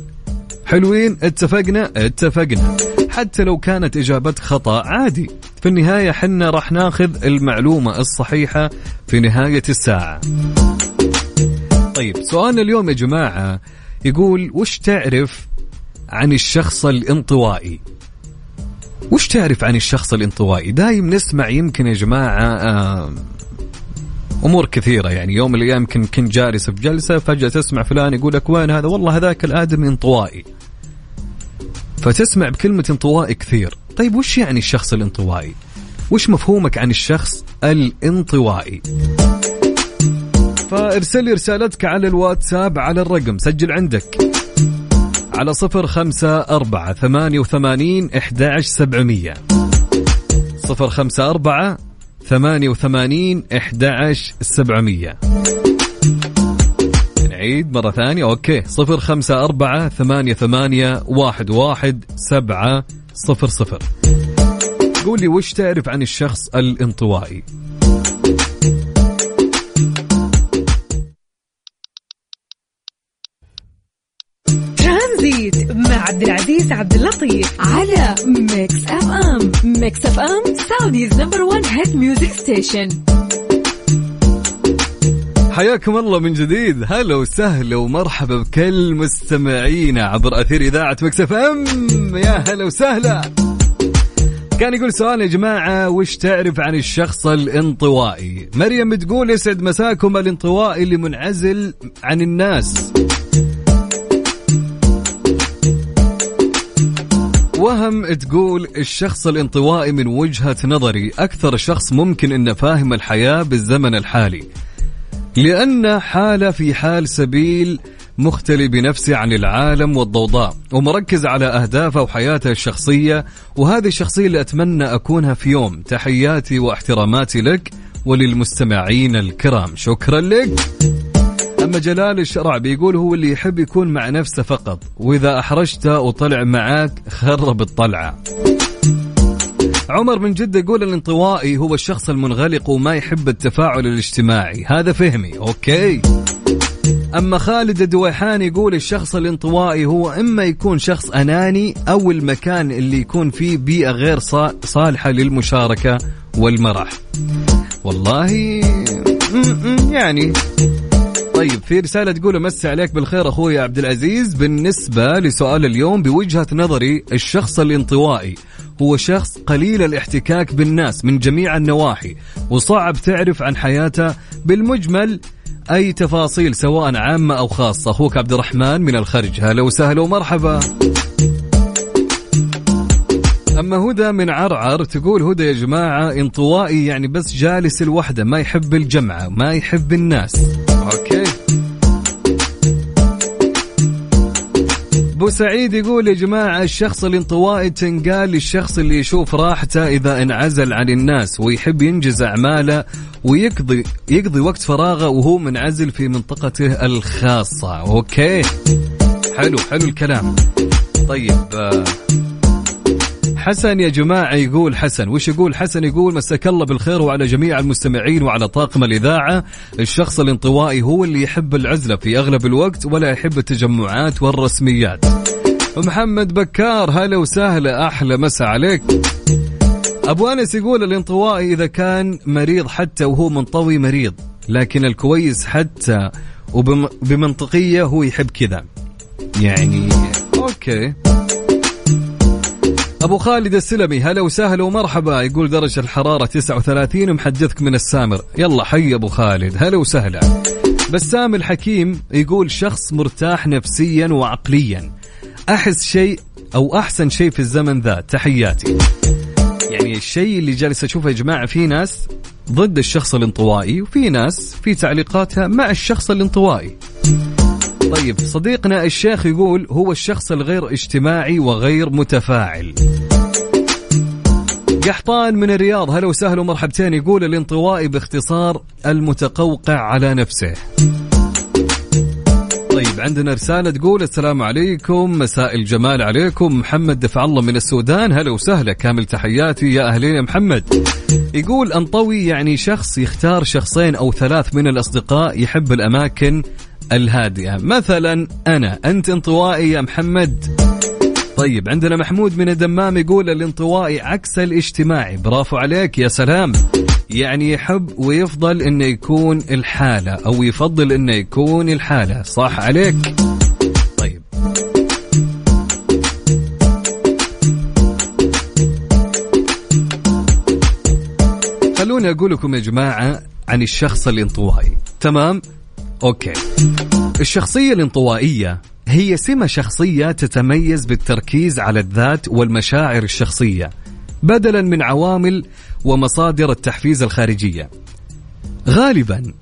حلوين اتفقنا اتفقنا. حتى لو كانت اجابتك خطأ عادي. في النهاية حنا راح ناخذ المعلومة الصحيحة في نهاية الساعة. طيب سؤالنا اليوم يا جماعة يقول وش تعرف عن الشخص الانطوائي؟ وش تعرف عن الشخص الانطوائي؟ دايم نسمع يمكن يا جماعة آه أمور كثيرة. يعني يوم من الأيام يمكن كنت جالس في جلسة فجأة تسمع فلان يقول لك وين هذا؟ والله هذاك الادمي انطوائي. فتسمع بكلمة انطوائي كثير. طيب وش يعني الشخص الانطوائي؟ وش مفهومك عن الشخص الانطوائي؟ فارسل لي رسالتك على الواتساب على الرقم سجل عندك. على صفر خمسة أربعة ثمانية وثمانين إحدى سبعمية. صفر خمسة أربعة ثمانية وثمانين إحدى سبعمية. نعيد مرة ثانية. أوكي. صفر خمسة أربعة ثمانية ثمانية واحد واحد سبعة صفر صفر. قول لي وش تعرف عن الشخص الانطوائي؟ ترانزيت مع عبد العزيز عبد اللطيف على Mix FM Mix FM Saudi's number 1 hit music station حياكم الله من جديد. هلا وسهلا ومرحبا بكل مستمعينا عبر أثير إذاعة Mix FM يا هلا وسهلا. كان يقول سؤال يا جماعة وش تعرف عن الشخص الانطوائي؟ مريم بتقول يسعد مساكم الانطوائي اللي منعزل عن الناس. وهم تقول الشخص الانطوائي من وجهة نظري أكثر شخص ممكن أنه فاهم الحياة بالزمن الحالي. لأن حالة في حال سبيل مختلي بنفسه عن العالم والضوضاء ومركز على أهدافه وحياته الشخصية وهذه الشخصية اللي أتمنى أكونها في يوم. تحياتي واحتراماتي لك وللمستمعين الكرام. شكرا لك. أما جلال الشرع بيقول هو اللي يحب يكون مع نفسه فقط وإذا أحرجته وطلع معاك خرب الطلعة. عمر من جدة يقول الانطوائي هو الشخص المنغلق وما يحب التفاعل الاجتماعي. هذا فهمي أوكي. أما خالد الدويحان يقول الشخص الانطوائي هو إما يكون شخص أناني أو المكان اللي يكون فيه بيئة غير صالحة للمشاركة والمرح. والله يعني طيب في رسالة تقول مسي عليك بالخير أخوي عبد العزيز. بالنسبة لسؤال اليوم بوجهة نظري الشخص الانطوائي هو شخص قليل الاحتكاك بالناس من جميع النواحي وصعب تعرف عن حياته بالمجمل أي تفاصيل سواء عامة أو خاصة. أخوك عبد الرحمن من الخرج. هلا وسهلا ومرحبا. أما هدى من عرعر تقول هدى يا جماعة انطوائي يعني بس جالس الوحدة ما يحب الجمعة ما يحب الناس. okay. أبو سعيد يقول يا جماعة الشخص الانطوائي تنقال للشخص اللي يشوف راحته إذا انعزل عن الناس ويحب ينجز أعماله ويقضي يقضي وقت فراغه وهو منعزل في منطقته الخاصة. okay. حلو حلو الكلام. طيب آه حسن يا جماعة يقول حسن. وش يقول؟ حسن يقول مساك الله بالخير وعلى جميع المستمعين وعلى طاقم الإذاعة. الشخص الانطوائي هو اللي يحب العزلة في أغلب الوقت ولا يحب التجمعات والرسميات. محمد بكار هلا وسهلا أحلى مسا عليك. أبو أنس يقول الانطوائي إذا كان مريض حتى وهو منطوي مريض لكن الكويس حتى وبمنطقية هو يحب كذا. يعني okay. أبو خالد السلمي هلا وسهلا ومرحبا. يقول درجة الحرارة 39 ومحدثك من السامر. يلا حي أبو خالد. هلا وسهلا. بسام الحكيم يقول شخص مرتاح نفسيا وعقليا. أحس شيء أو أحسن شيء في الزمن ذا. تحياتي. يعني الشيء اللي جالس أشوفه يا جماعة في ناس ضد الشخص الانطوائي وفي ناس في تعليقاتها مع الشخص الانطوائي. طيب صديقنا الشيخ يقول هو الشخص الغير اجتماعي وغير متفاعل. قحطان من الرياض هلا وسهلا ومرحبتين يقول الانطوائي باختصار المتقوقع على نفسه. طيب عندنا رسالة تقول السلام عليكم مساء الجمال عليكم. محمد دفع الله من السودان هلا وسهلا كامل تحياتي يا أهلين يا محمد. يقول أنطوي يعني شخص يختار شخصين أو ثلاث من الأصدقاء يحب الأماكن الهادئة مثلا أنا أنت انطوائي يا محمد. طيب عندنا محمود من الدمام يقول الانطوائي عكس الاجتماعي برافو عليك يا سلام. يعني يحب ويفضل إنه يكون الحالة أو يفضل إنه يكون الحالة. صح عليك. طيب. خلوني أقول لكم يا جماعة عن الشخص الانطوائي. تمام؟ أوكي. الشخصية الانطوائية هي سمة شخصية تتميز بالتركيز على الذات والمشاعر الشخصية بدلا من عوامل ومصادر التحفيز الخارجية. غالبا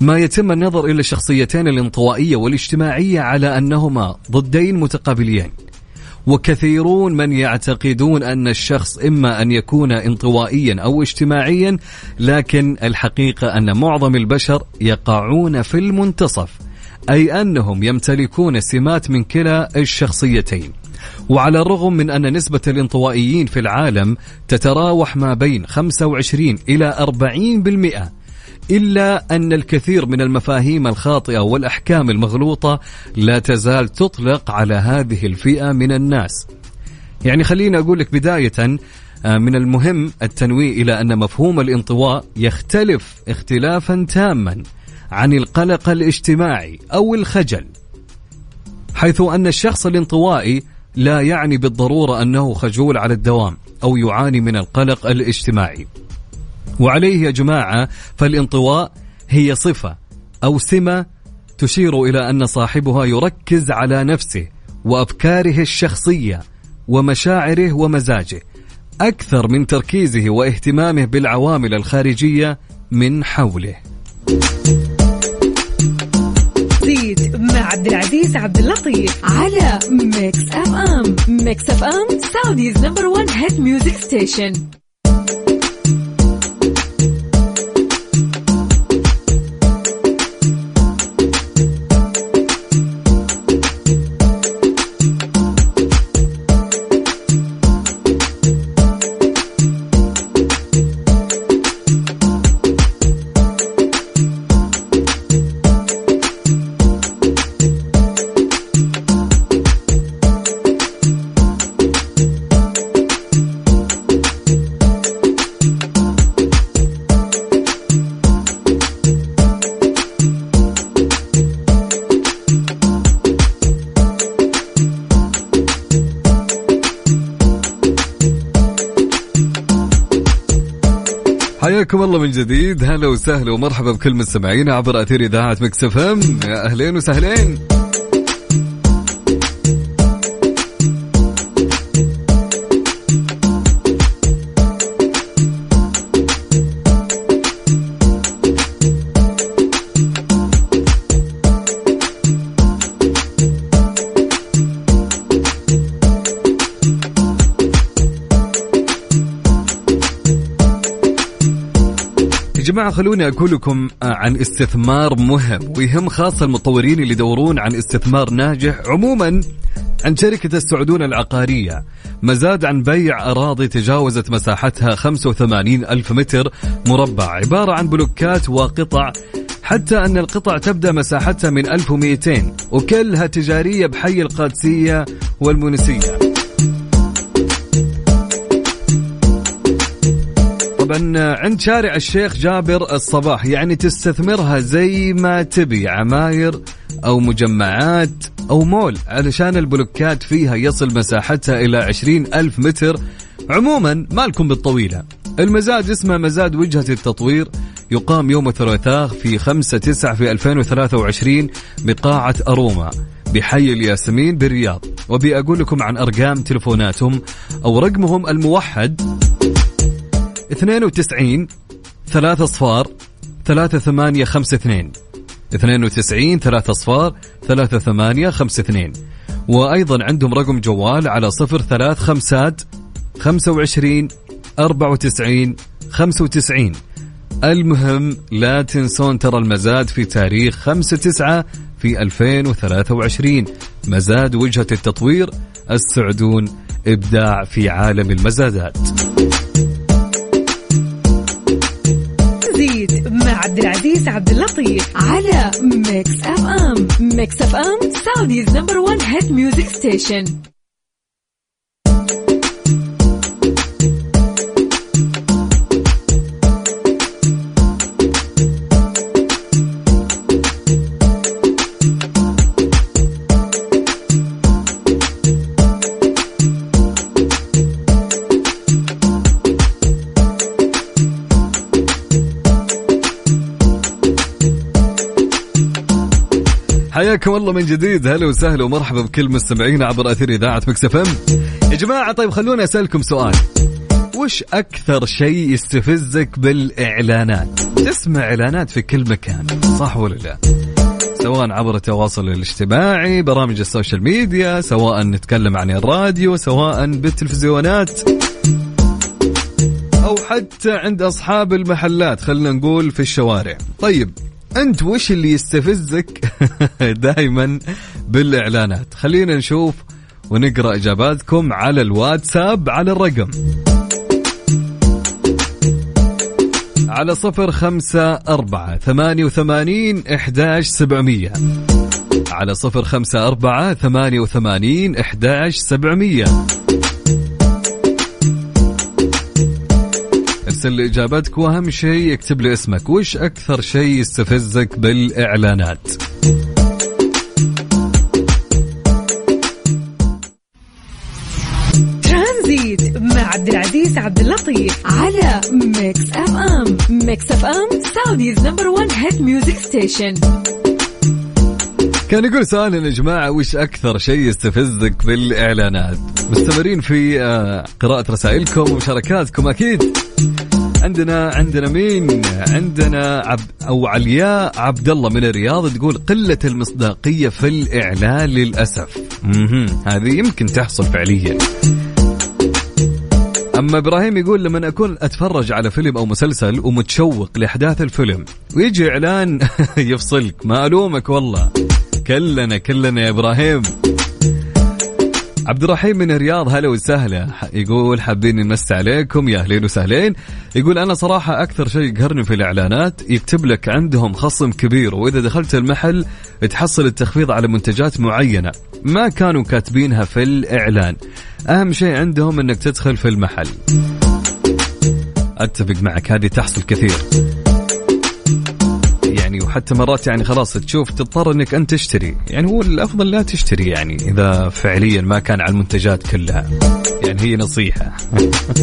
ما يتم النظر إلى الشخصيتين الانطوائية والاجتماعية على أنهما ضدين متقابلين. وكثيرون من يعتقدون أن الشخص إما أن يكون انطوائيا أو اجتماعيا لكن الحقيقة أن معظم البشر يقعون في المنتصف أي أنهم يمتلكون سمات من كلا الشخصيتين. وعلى الرغم من أن نسبة الانطوائيين في العالم تتراوح ما بين 25 إلى 40% إلا أن الكثير من المفاهيم الخاطئة والأحكام المغلوطة لا تزال تطلق على هذه الفئة من الناس. يعني خليني أقول لك بداية آه، من المهم التنويه إلى أن مفهوم الانطواء يختلف اختلافا تاما عن القلق الاجتماعي أو الخجل حيث أن الشخص الانطوائي لا يعني بالضرورة أنه خجول على الدوام أو يعاني من القلق الاجتماعي. وعليه يا جماعة فالانطواء هي صفة أو سمة تشير إلى أن صاحبها يركز على نفسه وأفكاره الشخصية ومشاعره ومزاجه أكثر من تركيزه واهتمامه بالعوامل الخارجية من حوله. زيد مع عبد العزيز عبد اللطيف على Mix FM Mix FM Saudi's number 1 hit music station حياكم الله من جديد. هلا وسهلا ومرحبا بكل مستمعينا عبر أثير إذاعة مكس إف إم. يا أهلين وسهلين. يا جماعة خلوني أقول لكم عن استثمار مهم ويهم خاصة المطورين اللي يدورون عن استثمار ناجح. عموما عن شركة السعودون العقارية مزاد عن بيع أراضي تجاوزت مساحتها 85 ألف متر مربع. عبارة عن بلوكات وقطع حتى أن القطع تبدأ مساحتها من 1200 وكلها تجارية بحي القادسية والمونسية. طبعا عند شارع الشيخ جابر الصباح يعني تستثمرها زي ما تبي عماير أو مجمعات أو مول علشان البلوكات فيها يصل مساحتها إلى عشرين ألف متر. عموما مالكم بالطويلة. المزاد اسمه مزاد وجهة التطوير يقام يوم الثلاثاء في 5 9 في 2023 بقاعة أروما بحي الياسمين بالرياض. وبي أقول لكم عن أرقام تلفوناتهم أو رقمهم الموحد 92 3 اصفار 3 8 5 2 92 3 اصفار 3 8 5 2 وأيضا عندهم رقم جوال على 0 3 خمسات 25 94 95 المهم لا تنسون ترى المزاد في تاريخ 5 9 في 2023 مزاد وجهة التطوير السعدون إبداع في عالم المزادات. عبد العزيز عبد اللطيف. على Mix FM Mix FM Saudi's number 1 hit music station حياكم الله من جديد. هلا وسهلا ومرحبا بكل مستمعينا عبر أثير إذاعة Mix FM. يا جماعة طيب خلوني أسألكم سؤال. وش أكثر شيء يستفزك بالإعلانات؟ تسمع إعلانات في كل مكان صح ولا لا؟ سواء عبر التواصل الاجتماعي برامج ال social media سواء نتكلم عن الراديو سواء بالتلفزيونات أو حتى عند أصحاب المحلات خلينا نقول في الشوارع. طيب أنت وش اللي يستفزك دائما بالإعلانات؟ خلينا نشوف ونقرأ إجاباتكم على الواتساب على الرقم. على صفر خمسة أربعة ثمانية وثمانين إحداش سبعمية. على صفر خمسة أربعة ثمانية وثمانين إحداش سبعمية. ارسل اجابتك وأهم شيء اكتب لي اسمك وش أكثر شيء يستفزك بالإعلانات؟ ترانزيت مع عبد العزيز عبد اللطيف على Mix FM. Mix FM Saudi's number 1 hit music station. كان يقول سؤالنا يا جماعة وش أكثر شيء يستفزك بالإعلانات؟ مستمرين في آه، قراءة رسائلكم ومشاركاتكم أكيد. عندنا عندنا مين؟ عندنا عبد أو علياء عبد الله من الرياض تقول قلة المصداقية في الإعلان للأسف. هذه يمكن تحصل فعليا. أما إبراهيم يقول لما أكون أتفرج على فيلم أو مسلسل ومتشوق لأحداث الفيلم ويجي إعلان يفصلك ما ألومك والله كلنا كلنا يا إبراهيم عبد الرحيم من الرياض هلا وسهلا. يقول حابين نمس عليكم يا أهلين وسهلين. يقول أنا صراحة أكثر شيء يقهرني في الإعلانات يكتب لك عندهم خصم كبير وإذا دخلت المحل تحصل التخفيض على منتجات معينة. ما كانوا كاتبينها في الإعلان. أهم شيء عندهم إنك تدخل في المحل. أتفق معك هذه تحصل كثير. وحتى مرات يعني خلاص تشوف تضطر إنك انت تشتري. يعني هو الأفضل لا تشتري يعني إذا فعليا ما كان على المنتجات كلها. يعني هي نصيحة.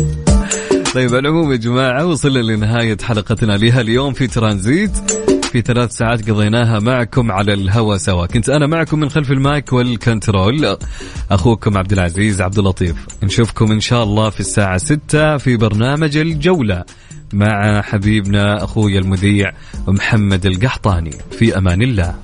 طيب على العموم يا جماعة وصلنا لنهاية حلقتنا لها اليوم في ترانزيت. في ثلاث ساعات قضيناها معكم على الهوا سوا. كنت أنا معكم من خلف المايك والكنترول. أخوكم عبد العزيز عبد اللطيف. نشوفكم إن شاء الله في الساعة 6 في برنامج الجولة. مع حبيبنا أخوي المذيع محمد القحطاني. في أمان الله.